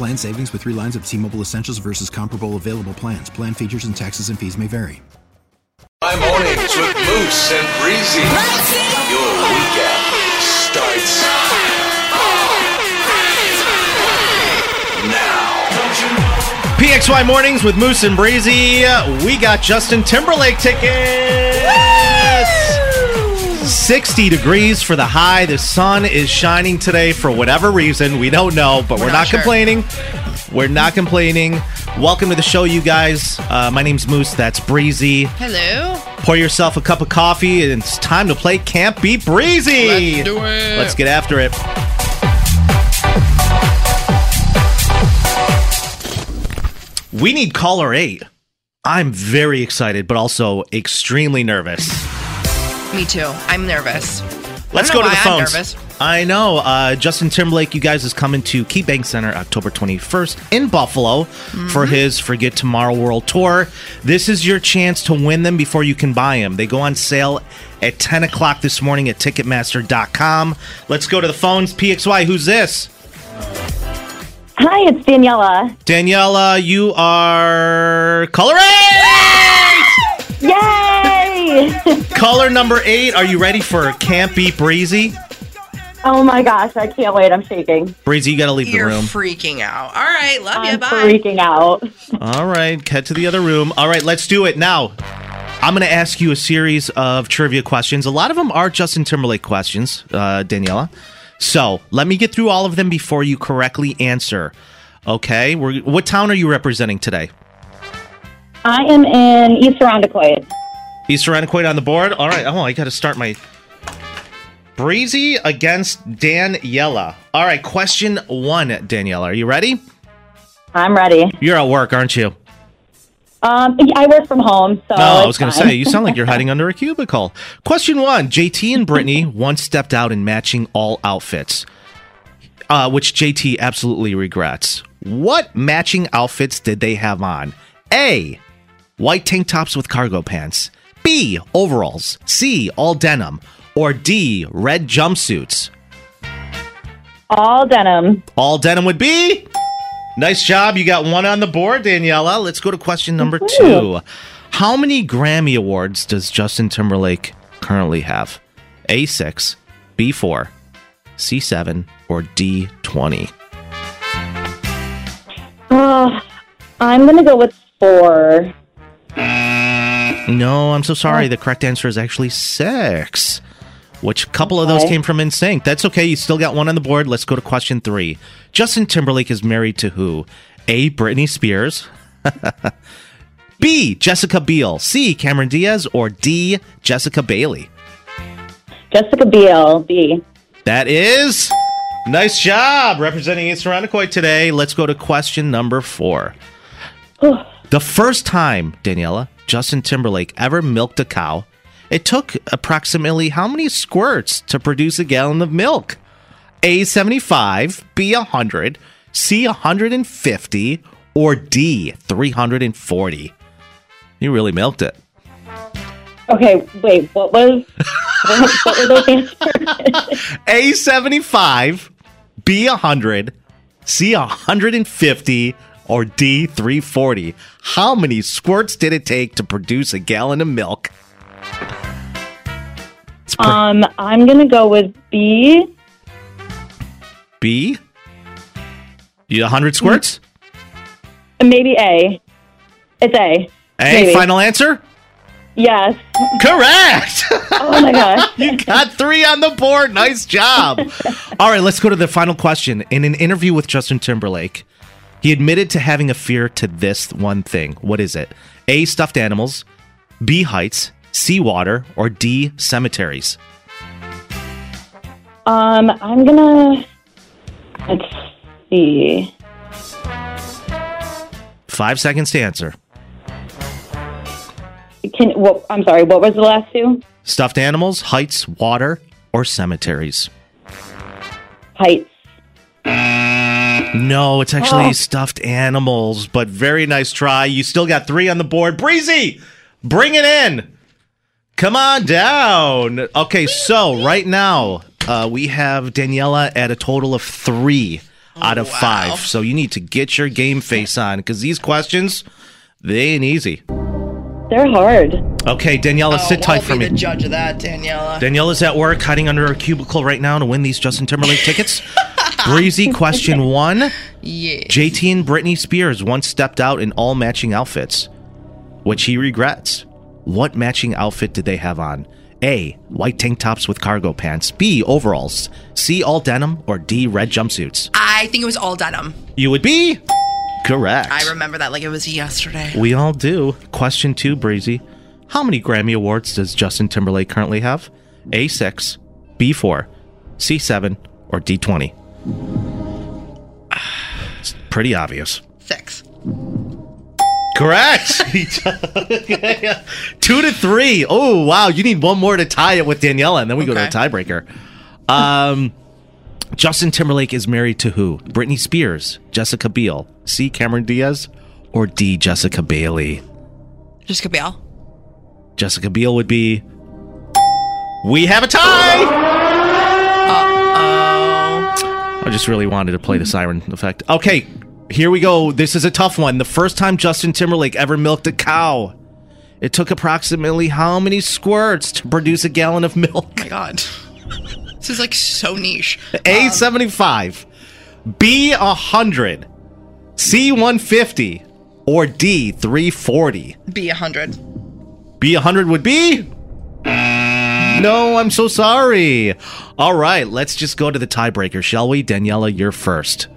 Plan savings with three lines of T Mobile Essentials versus comparable available plans. Plan features and taxes and fees may vary. My mornings with Moose and Breezy. Your weekend starts now. PXY mornings with Moose and Breezy. We got Justin Timberlake tickets. 60 degrees for the high. The sun is shining today for whatever reason. We don't know, but we're, not not, sure. complaining. We're not complaining. Welcome to the show, you guys. Uh, my name's Moose. That's Breezy. Hello. Pour yourself a cup of coffee, and it's time to play Can't Beat Breezy. Let's do it. Let's get after it. We need caller eight. I'm very excited, but also extremely nervous. Me too. I'm nervous. Let's I go don't to know the why I'm phones. nervous. I know. Uh, Justin Timberlake, you guys, is coming to KeyBank Center October 21st in Buffalo for Mm-hmm. his Forget Tomorrow World Tour. This is your chance to win them before you can buy them. They go on sale at 10 o'clock this morning at Ticketmaster.com. Let's go to the phones. PXY, who's this? Hi, it's Daniela. Daniela, you are color eight! Yay! color number eight. Are you ready for Can't Beat Breezy? oh my gosh, I can't wait. I'm shaking. Breezy, you got to leave You're the room. freaking out. All right. Love you. I'm Bye. freaking out. All right, head to the other room. All right, let's do it now. I'm going to ask you a series of trivia questions. A lot of them are Justin Timberlake questions, uh, Daniela. So let me get through all of them before you correctly answer. Okay, We're, what town are you representing today? I am in East Irondequoit. East Irondequoit on the board. All right. Oh, I got to start my breezy against Daniela. All right, question one, Daniela. Are you ready? I'm ready. You're at work, aren't you? Um, I work from home, so. No, I was going to say, you sound like you're hiding under a cubicle. Question one JT and Britney once stepped out in matching all outfits, uh, which JT absolutely regrets. What matching outfits did they have on? A. White tank tops with cargo pants. B. Overalls. C. All denim. Or D. Red jumpsuits. All denim. All denim would be. Nice job. You got one on the board, Daniela. Let's go to question number two. How many Grammy Awards does Justin Timberlake currently have? A6, B4, C7, or D20? Uh, I'm going to go with four. No, I'm so sorry. The correct answer is actually six. Which a couple of those came from NSYNC. That's okay. You still got one on the board. Let's go to question three. Justin Timberlake is married to who? A. Britney Spears. B. Jessica Biel. C. Cameron Diaz. Or D. Jessica Bailey. Jessica Biel, B. That is nice job representing East Irondequoit today. Let's go to question number four. the first time, Daniela, Justin Timberlake ever milked a cow, it took approximately how many squirts to produce a gallon of milk? A 75, B 100, C 150, or D 340? You really milked it. Okay, wait, what was. what, were those answers? A 75, B 100, C 150, or D 340. How many squirts did it take to produce a gallon of milk? Um, I'm going to go with B. B? You 100 squirts? Maybe A. It's A. A, Maybe. final answer? Yes. Correct! Oh my gosh. you got three on the board. Nice job. All right, let's go to the final question. In an interview with Justin Timberlake, he admitted to having a fear to this one thing. What is it? A, stuffed animals, B, heights, C, water, or D, cemeteries? Um, I'm gonna. Let's see. Five seconds to answer. Can what? I'm sorry. What was the last two? Stuffed animals, heights, water, or cemeteries? Heights. No, it's actually Oh. stuffed animals, but very nice try. You still got three on the board. Breezy, bring it in. Come on down. Okay, so right now uh, we have Daniela at a total of three out of five. So you need to get your game face on because these questions, they ain't easy. They're hard. Okay, Daniela, oh, sit Oh, tight for me. the judge of that, Daniela. Daniela's at work, hiding under her cubicle right now to win these Justin Timberlake tickets. Breezy, question one. yeah. JT and Britney Spears once stepped out in all matching outfits, which he regrets. What matching outfit did they have on? A. White tank tops with cargo pants. B. Overalls. C. All denim. Or D. Red jumpsuits. I think it was all denim. You would be correct. I remember that like it was yesterday. We all do. Question two, Breezy. How many Grammy Awards does Justin Timberlake currently have? A6, B4, C7, or D20? It's pretty obvious. Six. Correct. Two to three. Oh wow! You need one more to tie it with Daniela, and then we go to Okay. a tiebreaker. Um, Justin Timberlake is married to who? Britney Spears, Jessica Biel, C. Cameron Diaz, or D. Jessica Bailey. Jessica Biel. Jessica Biel would be. We have a tie. Oh. I just really wanted to play the siren effect. Okay, here we go. This is a tough one. The first time Justin Timberlake ever milked a cow, it took approximately how many squirts to produce a gallon of milk? Oh my god. This is like so niche. A um, seventy five, B hundred, C one fifty, or D three forty. Be a hundred. B hundred would be. No, I'm so sorry. All right, let's just go to the tiebreaker, shall we? Daniela, you're first.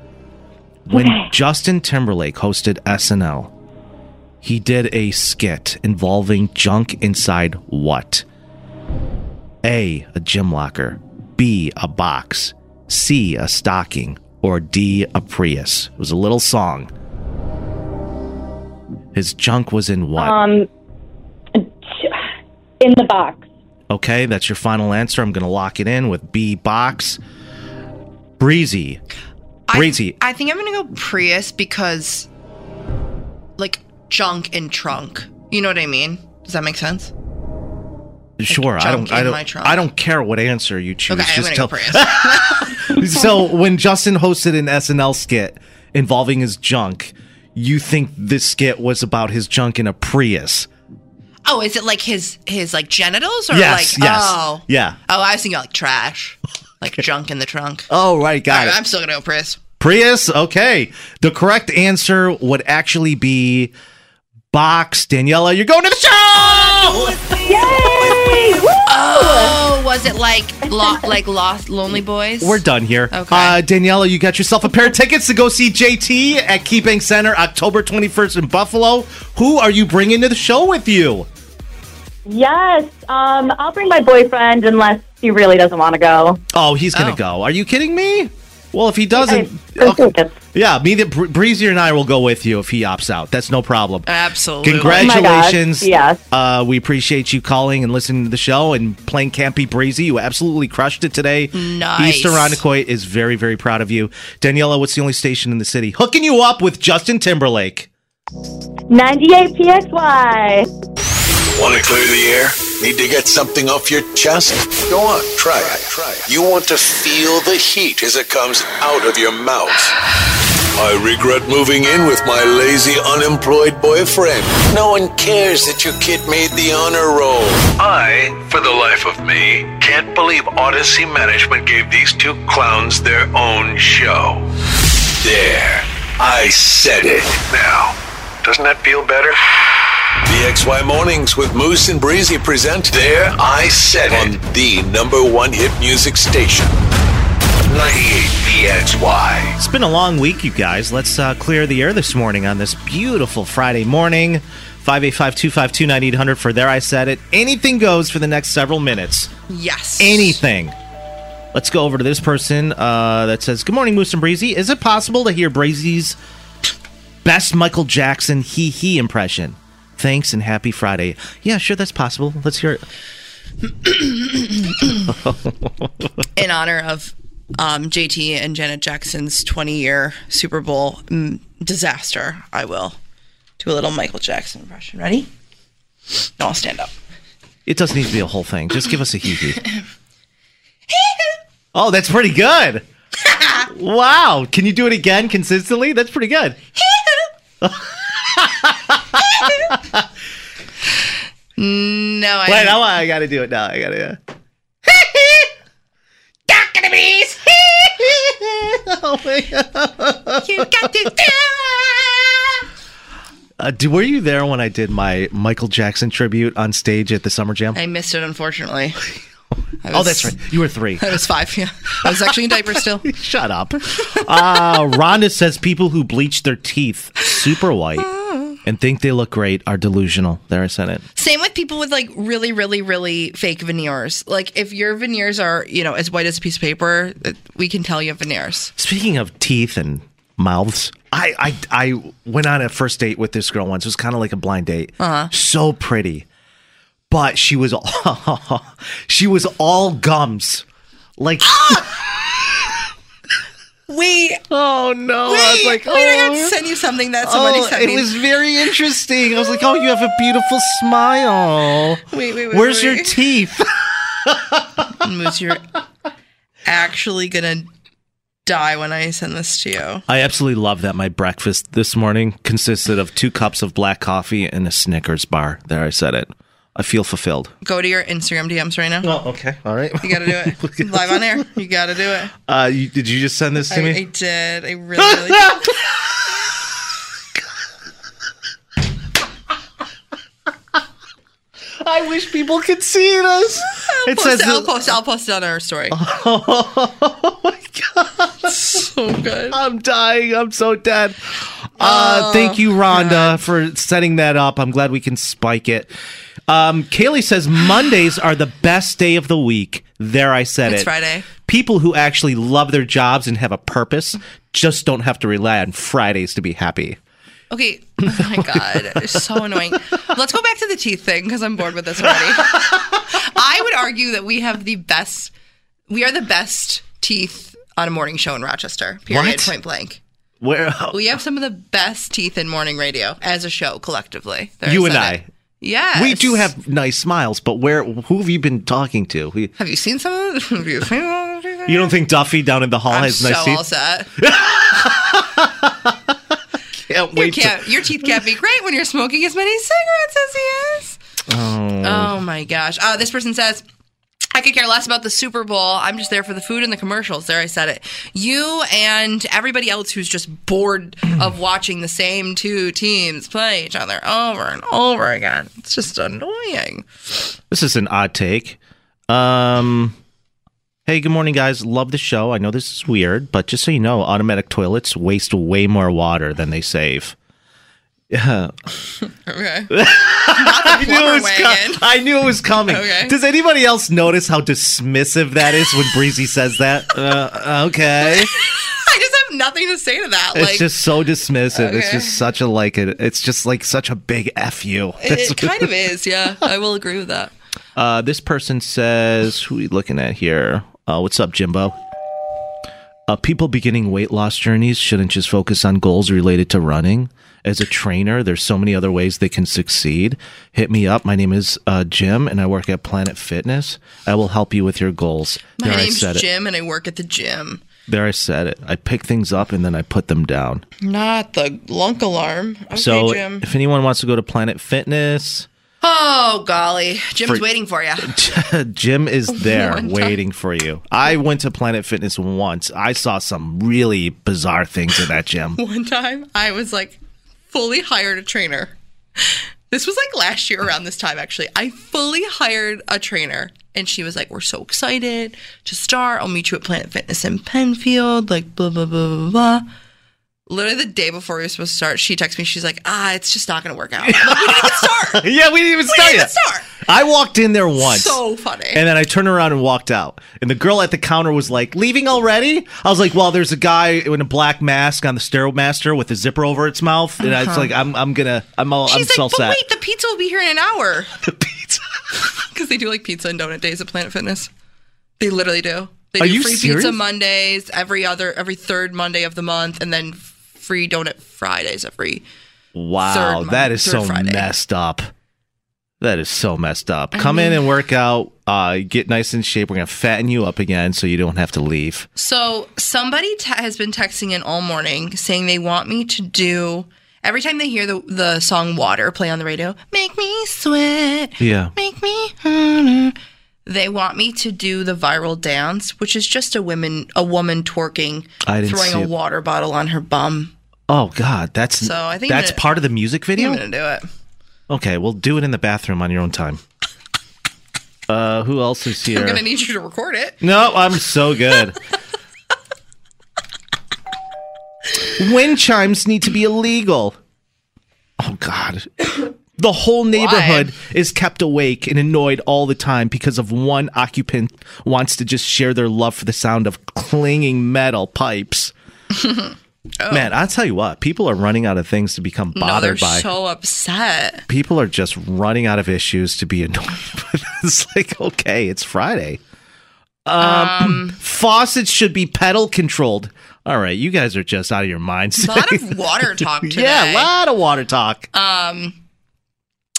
When Okay. Justin Timberlake hosted SNL, he did a skit involving junk inside what? A, a gym locker, B, a box, C, a stocking, or D, a Prius. It was a little song. His junk was in what? Um, in the box. Okay, that's your final answer. I'm going to lock it in with B box. Breezy. Breezy. I, I think I'm gonna go Prius because, like, junk in trunk. You know what I mean? Does that make sense? Sure, I don't I don't. I don't care what answer you choose. Okay, Just tell- so when Justin hosted an SNL skit involving his junk, you think this skit was about his junk in a Prius? oh, is it like his his like genitals or yes, like yes. oh Yeah. oh I was thinking like trash, like junk in the trunk. Oh, right, got All right, it. I'm still gonna go Prius. Prius, okay. The correct answer would actually be box. Daniela, you're going to the show! Yay! Woo! Oh, was it like lo- like Los Lonely Boys? We're done here. Okay. Uh, Daniela, you got yourself a pair of tickets to go see JT at KeyBank Center October 21st in Buffalo. Who are you bringing to the show with you? Yes. Um, I'll bring my boyfriend unless he really doesn't want to go. Oh, he's going to Oh. go. Are you kidding me? Well, if he doesn't. I- okay. Yeah, me, the Bre- Breezy, and I will go with you if he opts out. That's no problem. Absolutely. Congratulations. Oh yes. Uh, we appreciate you calling and listening to the show and playing Can't Beat Breezy. You absolutely crushed it today. Nice. East Irondequoit is very, very proud of you. Daniela, what's the only station in the city? Hooking you up with Justin Timberlake. 98 PXY. Want to clear the air? Need to get something off your chest? Go on, try it. Try it. You want to feel the heat as it comes out of your mouth. I regret moving in with my lazy, unemployed boyfriend. No one cares that your kid made the honor roll. I, for the life of me, can't believe Odyssey Management gave these two clowns their own show. There. I said it. Now, doesn't that feel better? PXY Mornings with Moose and Breezy present There I Said It on the number one hit music station. 98 PXY. It's been a long week, you guys. Let's uh, clear the air this morning on this beautiful Friday morning. 585 252 9800 for There I Said It. Anything goes for the next several minutes. Yes. Anything. Let's go over to this person uh, that says, Good morning, Moose and Breezy. Is it possible to hear Breezy's best Michael Jackson hee hee impression? Thanks and happy Friday. Yeah, sure, that's possible. Let's hear it. In honor of um, JT and Janet Jackson's 20 year Super Bowl mm, disaster, I will do a little Michael Jackson impression. Ready? No, I'll stand up. It doesn't need to be a whole thing. Just give us a hee hee. oh, that's pretty good. wow. Can you do it again consistently? That's pretty good. no, I. Wait, I, I gotta do it now. I gotta. Uh... oh my god! You got to do Uh, do, were you there when I did my Michael Jackson tribute on stage at the Summer Jam? I missed it, unfortunately. I oh, that's right. You were three. I was five. Yeah, I was actually in diapers still. Shut up. Uh, Rhonda says people who bleach their teeth super white and think they look great are delusional. There, I said it. Same with people with like really, really, really fake veneers. Like if your veneers are, you know, as white as a piece of paper, we can tell you have veneers. Speaking of teeth and mouths, I I, I went on a first date with this girl once. It was kind of like a blind date. Uh-huh. So pretty, but she was all she was all gums. Like, Wait, oh no! I was wait, like, wait! I oh. got to send you something that somebody Oh, sent me. it was very interesting. I was like, "Oh, you have a beautiful smile. Wait, wait, wait. Where's wait, your teeth?" Moose, you're actually gonna die when I send this to you. I absolutely love that my breakfast this morning consisted of two cups of black coffee and a Snickers bar. There, I said it. I feel fulfilled. Go to your Instagram DMs right now. Oh, okay. All right. You got to do it live on air. You got to do it. Uh, you, did you just send this to I, me? I did. I really, really did. I wish people could see this. It Post says, it, I'll post. I'll post it on our story. "Oh my god, so good. I'm dying. I'm so dead." Uh, thank you, Rhonda, for setting that up. I'm glad we can spike it. Um, Kaylee says Mondays are the best day of the week. There, I said it. It's it. Friday. People who actually love their jobs and have a purpose just don't have to rely on Fridays to be happy. Okay. Oh my god, it's so annoying. Let's go back to the teeth thing because I'm bored with this already. I would argue that we have the best. We are the best teeth on a morning show in Rochester. Period. What? Point blank. Where We have some of the best teeth in morning radio as a show collectively. There you and I, it. Yes. we do have nice smiles, but where? Who have you been talking to? We, Have you seen some of them? Have you seen them? you don't think Duffy down in the hall I'm has so nice all teeth? set. Can't Your, wait. to- can't, your teeth can't be great when you're smoking as many cigarettes as he is. oh. Oh my gosh. Uh, this person says, I could care less about the Super Bowl. I'm just there for the food and the commercials. There, I said it. You and everybody else who's just bored of watching the same two teams play each other over and over again. It's just annoying. This is an odd take. Um, hey, good morning, guys. Love the show. I know this is weird, but just so you know, automatic toilets waste way more water than they save. Yeah, Okay. I knew, it was com- I knew it was coming. Okay. Does anybody else notice how dismissive that is when Breezy says that? Uh, okay, I just have nothing to say to that. it's like, just so dismissive. It's just such a like it. It's just like such a big f you. it, it kind of is. Yeah, I will agree with that. Uh, this person says, who are we looking at here? Uh, what's up, Jimbo? Uh, people beginning weight loss journeys shouldn't just focus on goals related to running. As a trainer, there's so many other ways they can succeed. Hit me up. My name is uh, Jim, and I work at Planet Fitness. I will help you with your goals. My there I name's said it. Jim, and I work at the gym. There I said it. I pick things up and then I put them down. Not the lunk alarm. Okay, so Jim. if anyone wants to go to Planet Fitness, Oh golly, Jim's For- waiting for you. Jim is there waiting for you. I went to Planet Fitness once. I saw some really bizarre things at that gym. One time, I was like fully hired a trainer. This was like last year around this time, actually. I fully hired a trainer, and she was like, "We're so excited to start. I'll meet you at Planet Fitness in Penfield." Like blah blah blah blah blah. Literally the day before we were supposed to start, she texted me. She's like, "Ah, it's just not going to work out." I'm like, we didn't even start. yeah, we didn't even We start didn't even start. I walked in there once. So funny. And then I turned around and walked out. And the girl at the counter was like, leaving already? I was like, well, there's a guy in a black mask on the Stairmaster with a zipper over its mouth. And I was like, I'm, I'm gonna, I'm all, I'm She's so like, "But set. wait, the pizza will be here in an hour." The pizza. Because they do like pizza and donut days at Planet Fitness. They literally do. They Are do you free serious? pizza Mondays every other every third Monday of the month, and then free donut Fridays every. Wow, Third that Mon- so Friday. messed up. That is so messed up. Come in and work out. Uh, get nice in shape. We're gonna fatten you up again, so you don't have to leave. So somebody te- has been texting in all morning saying they want me to do every time they hear the the song "Water" play on the radio, make me sweat, Yeah. make me. harder." They want me to do the viral dance, which is just a woman a woman twerking, throwing a it. water bottle on her bum. Oh God, that's So I think that's gonna- part of the music video. I'm gonna do it. Okay, we'll do it in the bathroom on your own time. Uh, who else is here? I'm gonna need you to record it. No, I'm so good. Wind chimes need to be illegal. Oh God. The whole neighborhood is kept awake and annoyed all the time because of one occupant wants to just share their love for the sound of clanging metal pipes. Man, I'll tell you what, people are running out of things to become bothered No, by. so upset. people are just running out of issues to be annoyed with. It's like, okay, it's Friday. Um, faucets should be pedal controlled. All right, you guys are just out of your minds. A lot of water talk today. yeah, a lot of water talk.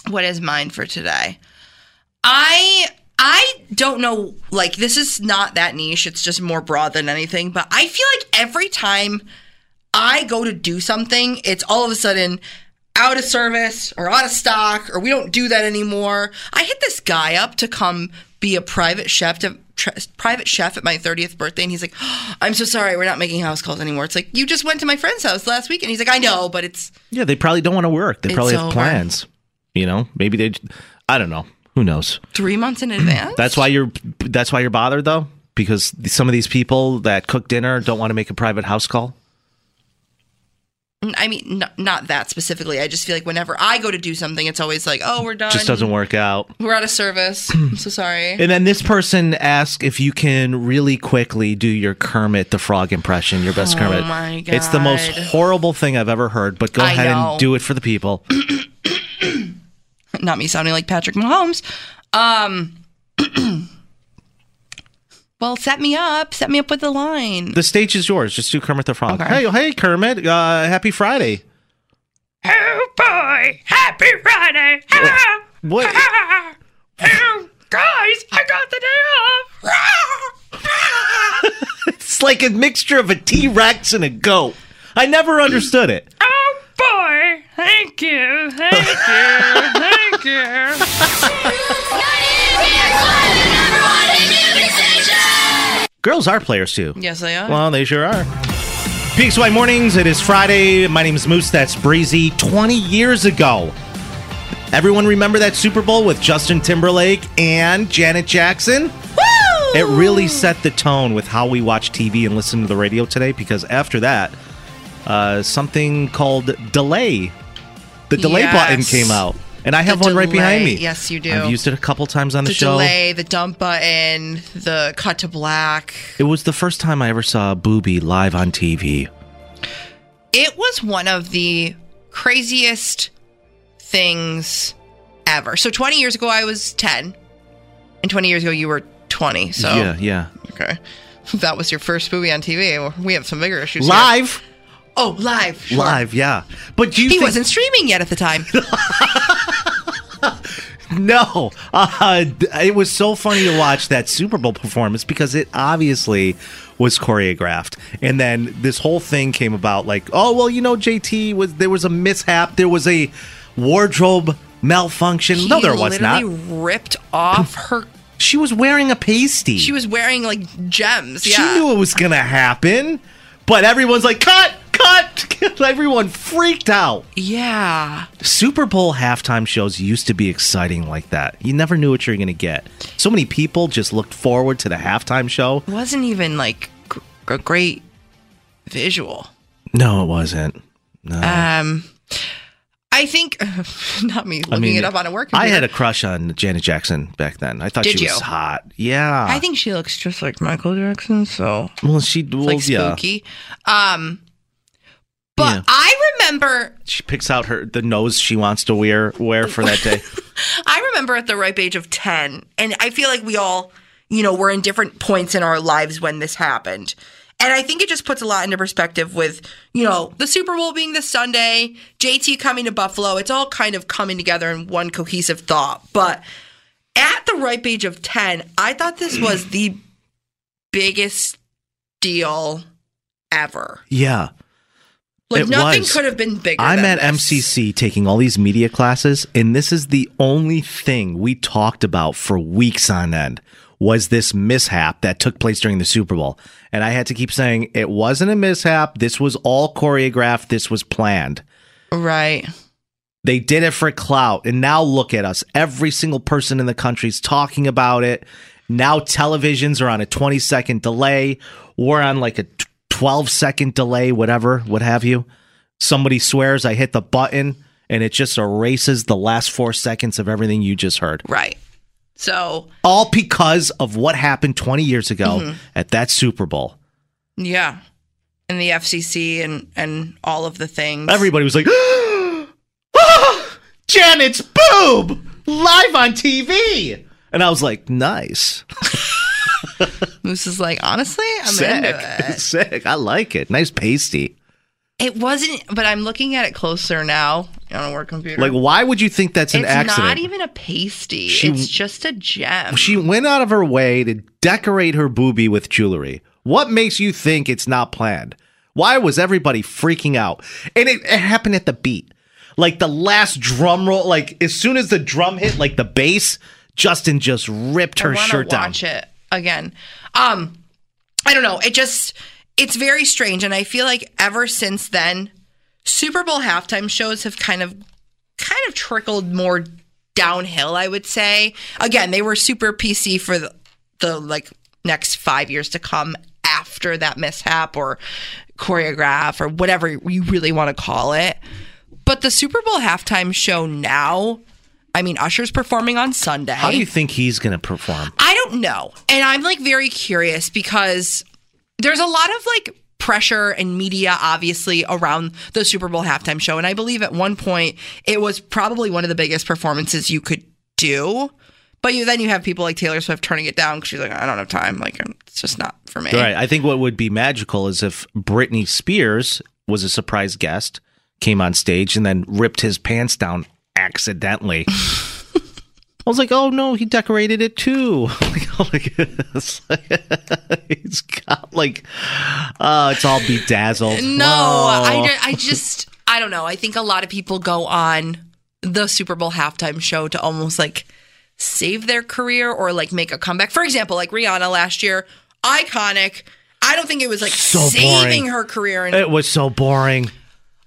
What is mine for today? I I don't know like this is not that niche, it's just more broad than anything, but I feel like every time I go to do something, it's all of a sudden out of service or out of stock or we don't do that anymore. I hit this guy up to come be a private chef to private chef at my 30th birthday and he's like, oh, "I'm so sorry, we're not making house calls anymore." It's like, "You just went to my friend's house last week." And he's like, "I know, but it's Yeah, they probably don't want to work. They probably have over. plans. You know, maybe they. I don't know. Who knows? 3 months in advance." That's why you're. That's why you're bothered though, because some of these people that cook dinner don't want to make a private house call. I mean, n- not that specifically. I just feel like whenever I go to do something, it's always like, oh, we're done. Just doesn't work out. We're out of service. I'm so sorry. And then this person asked if you can really quickly do your Kermit the Frog impression, your best oh Kermit. Oh my It's the most horrible thing I've ever heard, but go I ahead know. and do it for the people. Not me sounding like Patrick Mahomes. Um. well, set me up. Set me up with the line. The stage is yours. Just do Kermit the Frog. Okay. Hey, hey, Kermit. Uh, happy Friday. Oh boy, happy Friday! Ah, What? ah. Oh, guys, I got the day off! Ah. It's like a mixture of a T Rex and a goat. I never understood it. Oh boy, thank you, thank you, Girls are players too. yes, they are. Well, they sure are. White Mornings. It is Friday. My name is Moose. That's Breezy. 20 years ago. Everyone remember that Super Bowl with Justin Timberlake and Janet Jackson? Woo! It really set the tone with how we watch TV and listen to the radio today because after that, uh, something called delay. The delay Yes. button came out. And I have one right behind me. Yes, you do. I've used it a couple times on the, the show. delay, the dump button, the cut to black. It was the first time I ever saw a booby live on TV. It was one of the craziest things ever. So 20 years ago, I was 10, and 20 years ago, you were 20. So Yeah, yeah. okay, that was your first booby on TV. We have some bigger issues. here. Live. Oh, live. Sure. Live, yeah. But you He think, wasn't streaming yet at the time. No, uh, it was so funny to watch that Super Bowl performance because it obviously was choreographed, and then this whole thing came about. Like, oh well, you know, JT was there was a mishap. There was a wardrobe malfunction. no, there was not. ripped off her. She was wearing a pasty. She was wearing like gems. Yeah. She knew it was gonna happen, but everyone's like, "Cut, cut!" Everyone freaked out. yeah. Super Bowl halftime shows used to be exciting like that. You never knew what you were gonna get. So many people just looked forward to the halftime show. It wasn't even like a great visual. No, it wasn't. No. Um, I think not me looking it up on a work. I had a crush on Janet Jackson back then. I thought Did she you? was hot. Yeah. I think she looks just like Michael Jackson, so well, she well, like yeah. spooky. Um, but Yeah. I remember, She picks out her the nose she wants to wear wear for that day. I remember at the ripe age of ten, and I feel like we all, you know, were in different points in our lives when this happened. And I think it just puts a lot into perspective with, you know, the Super Bowl being this Sunday, JT coming to Buffalo. It's all kind of coming together in one cohesive thought. But at the ripe age of 10, I thought this was the biggest deal ever. yeah. Like It nothing was. could have been bigger. I'm at this. MCC taking all these media classes, and this is the only thing we talked about for weeks on end was this mishap that took place during the Super Bowl. And I had to keep saying it wasn't a mishap. This was all choreographed. This was planned. Right. They did it for clout. And now look at us. Every single person in the country is talking about it. Now televisions are on a 20 second delay. We're on like a 12 second delay, whatever, what have you. Somebody swears I hit the button and it just erases the last four seconds of everything you just heard. Right. So, All because of what happened 20 years ago Mm-hmm. at that Super Bowl. yeah. And the FCC and and all of the things. Everybody was like, "Ah, Janet's boob live on TV. And I was like, nice. Moose is like, honestly, I'm Sick. into it. Sick. I like it. Nice pasty. It wasn't, but I'm looking at it closer now on a work computer. Like, why would you think that's an it's accident? not even a pasty. She- it's just a gem. she went out of her way to decorate her boobie with jewelry. What makes you think it's not planned? Why was everybody freaking out? And it, it happened at the beat. Like the last drum roll, like as soon as the drum hit, like the bass, Justin just ripped her shirt down. watch it again. Um, I don't know. It just it's very strange, and I feel like ever since then, Super Bowl halftime shows have kind of kind of trickled more downhill. I would say. Again, they were super PC for the, the like next five years to come after that mishap or choreograph or whatever you really want to call it. But the Super Bowl halftime show now, I mean, Usher's performing on Sunday. How do you think he's going to perform? I don't know. And I'm like very curious because there's a lot of like pressure and media obviously around the Super Bowl halftime show. And I believe at one point it was probably one of the biggest performances you could do. But you, then you have people like Taylor Swift turning it down because she's like, I don't have time. Like, it's just not for me. Right. I think what would be magical is if Britney Spears was a surprise guest, came on stage, and then ripped his pants down accidentally. I was like, oh no, he decorated it too. Like, oh my goodness. He's got like, uh, it's all bedazzled. No, Oh. I, I just, I don't know. I think a lot of people go on the Super Bowl halftime show to almost like save their career or like make a comeback. For example, like Rihanna last year, iconic. I don't think it was like So saving boring. her career. And, It was so boring.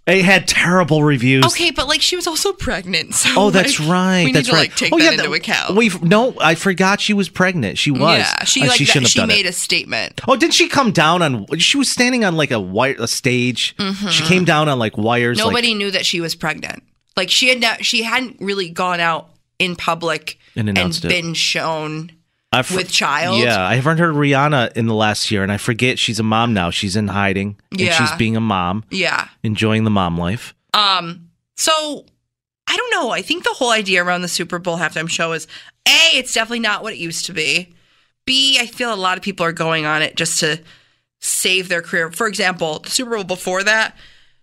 It had terrible reviews. okay, but like she was also pregnant. So Oh, that's like, right. We need that's to right. like take oh, that yeah, into account. We no, I forgot she was pregnant. She was. Yeah, she Uh, like she that- shouldn't have she done made it. a statement. Oh, did she come down on? She was standing on like a wire, a stage. She came down on like wires. like- Mm-hmm. Nobody knew that she was pregnant. Like she had not, she hadn't really gone out in public And announced it. been shown I fr- with child. Yeah, I haven't heard Rihanna in the last year, and I forget she's a mom now. She's in hiding. And Yeah. she's being a mom, Yeah. enjoying the mom life. Um, so I don't know. I think the whole idea around the Super Bowl halftime show is A, it's definitely not what it used to be. B, I feel a lot of people are going on it just to save their career. For example, the Super Bowl before that,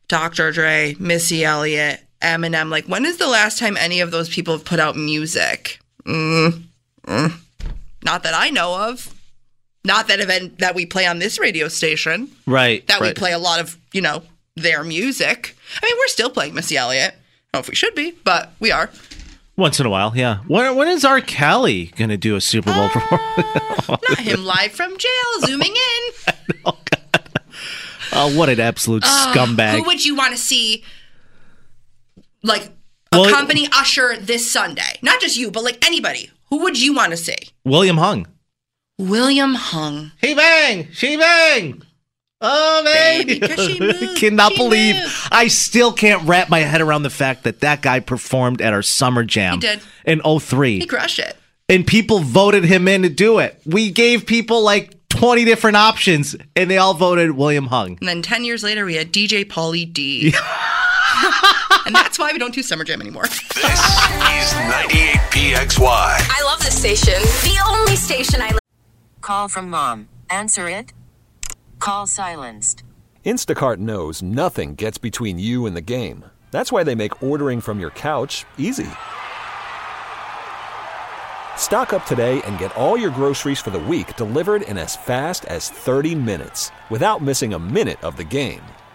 Dr. Dre, Missy Elliott, Eminem. Like, when is the last time any of those people have put out music? Mm, mm. Not that I know of. Not that event that we play on this radio station Right. that we play a lot of, you know, their music. I mean, we're still playing Missy Elliott. I don't know if we should be, but we are. Once in a while, yeah. When, when is R. Kelly going to do a Super Bowl uh, performance? Not him live from jail, oh, zooming in. Oh, oh, what an absolute Ugh, scumbag. Who would you want to see, like, Well, it- accompany Usher this Sunday? Not just you, but like anybody. Who would you want to see? William Hung. William Hung. He bang! She bang! Oh, man. Baby, 'cause she moved, Cannot she believe. moved. I still can't wrap my head around the fact that that guy performed at our summer jam He did. in 03. He crushed it. and people voted him in to do it. We gave people like 20 different options and they all voted William Hung. And then 10 years later, we had DJ Pauly D. and that's why we don't do Summer Jam anymore. This is 98PXY. I love this station. The only station I live. Call from mom. Answer it. Call silenced. Instacart knows nothing gets between you and the game. That's why they make ordering from your couch easy. Stock up today and get all your groceries for the week delivered in as fast as 30 minutes without missing a minute of the game.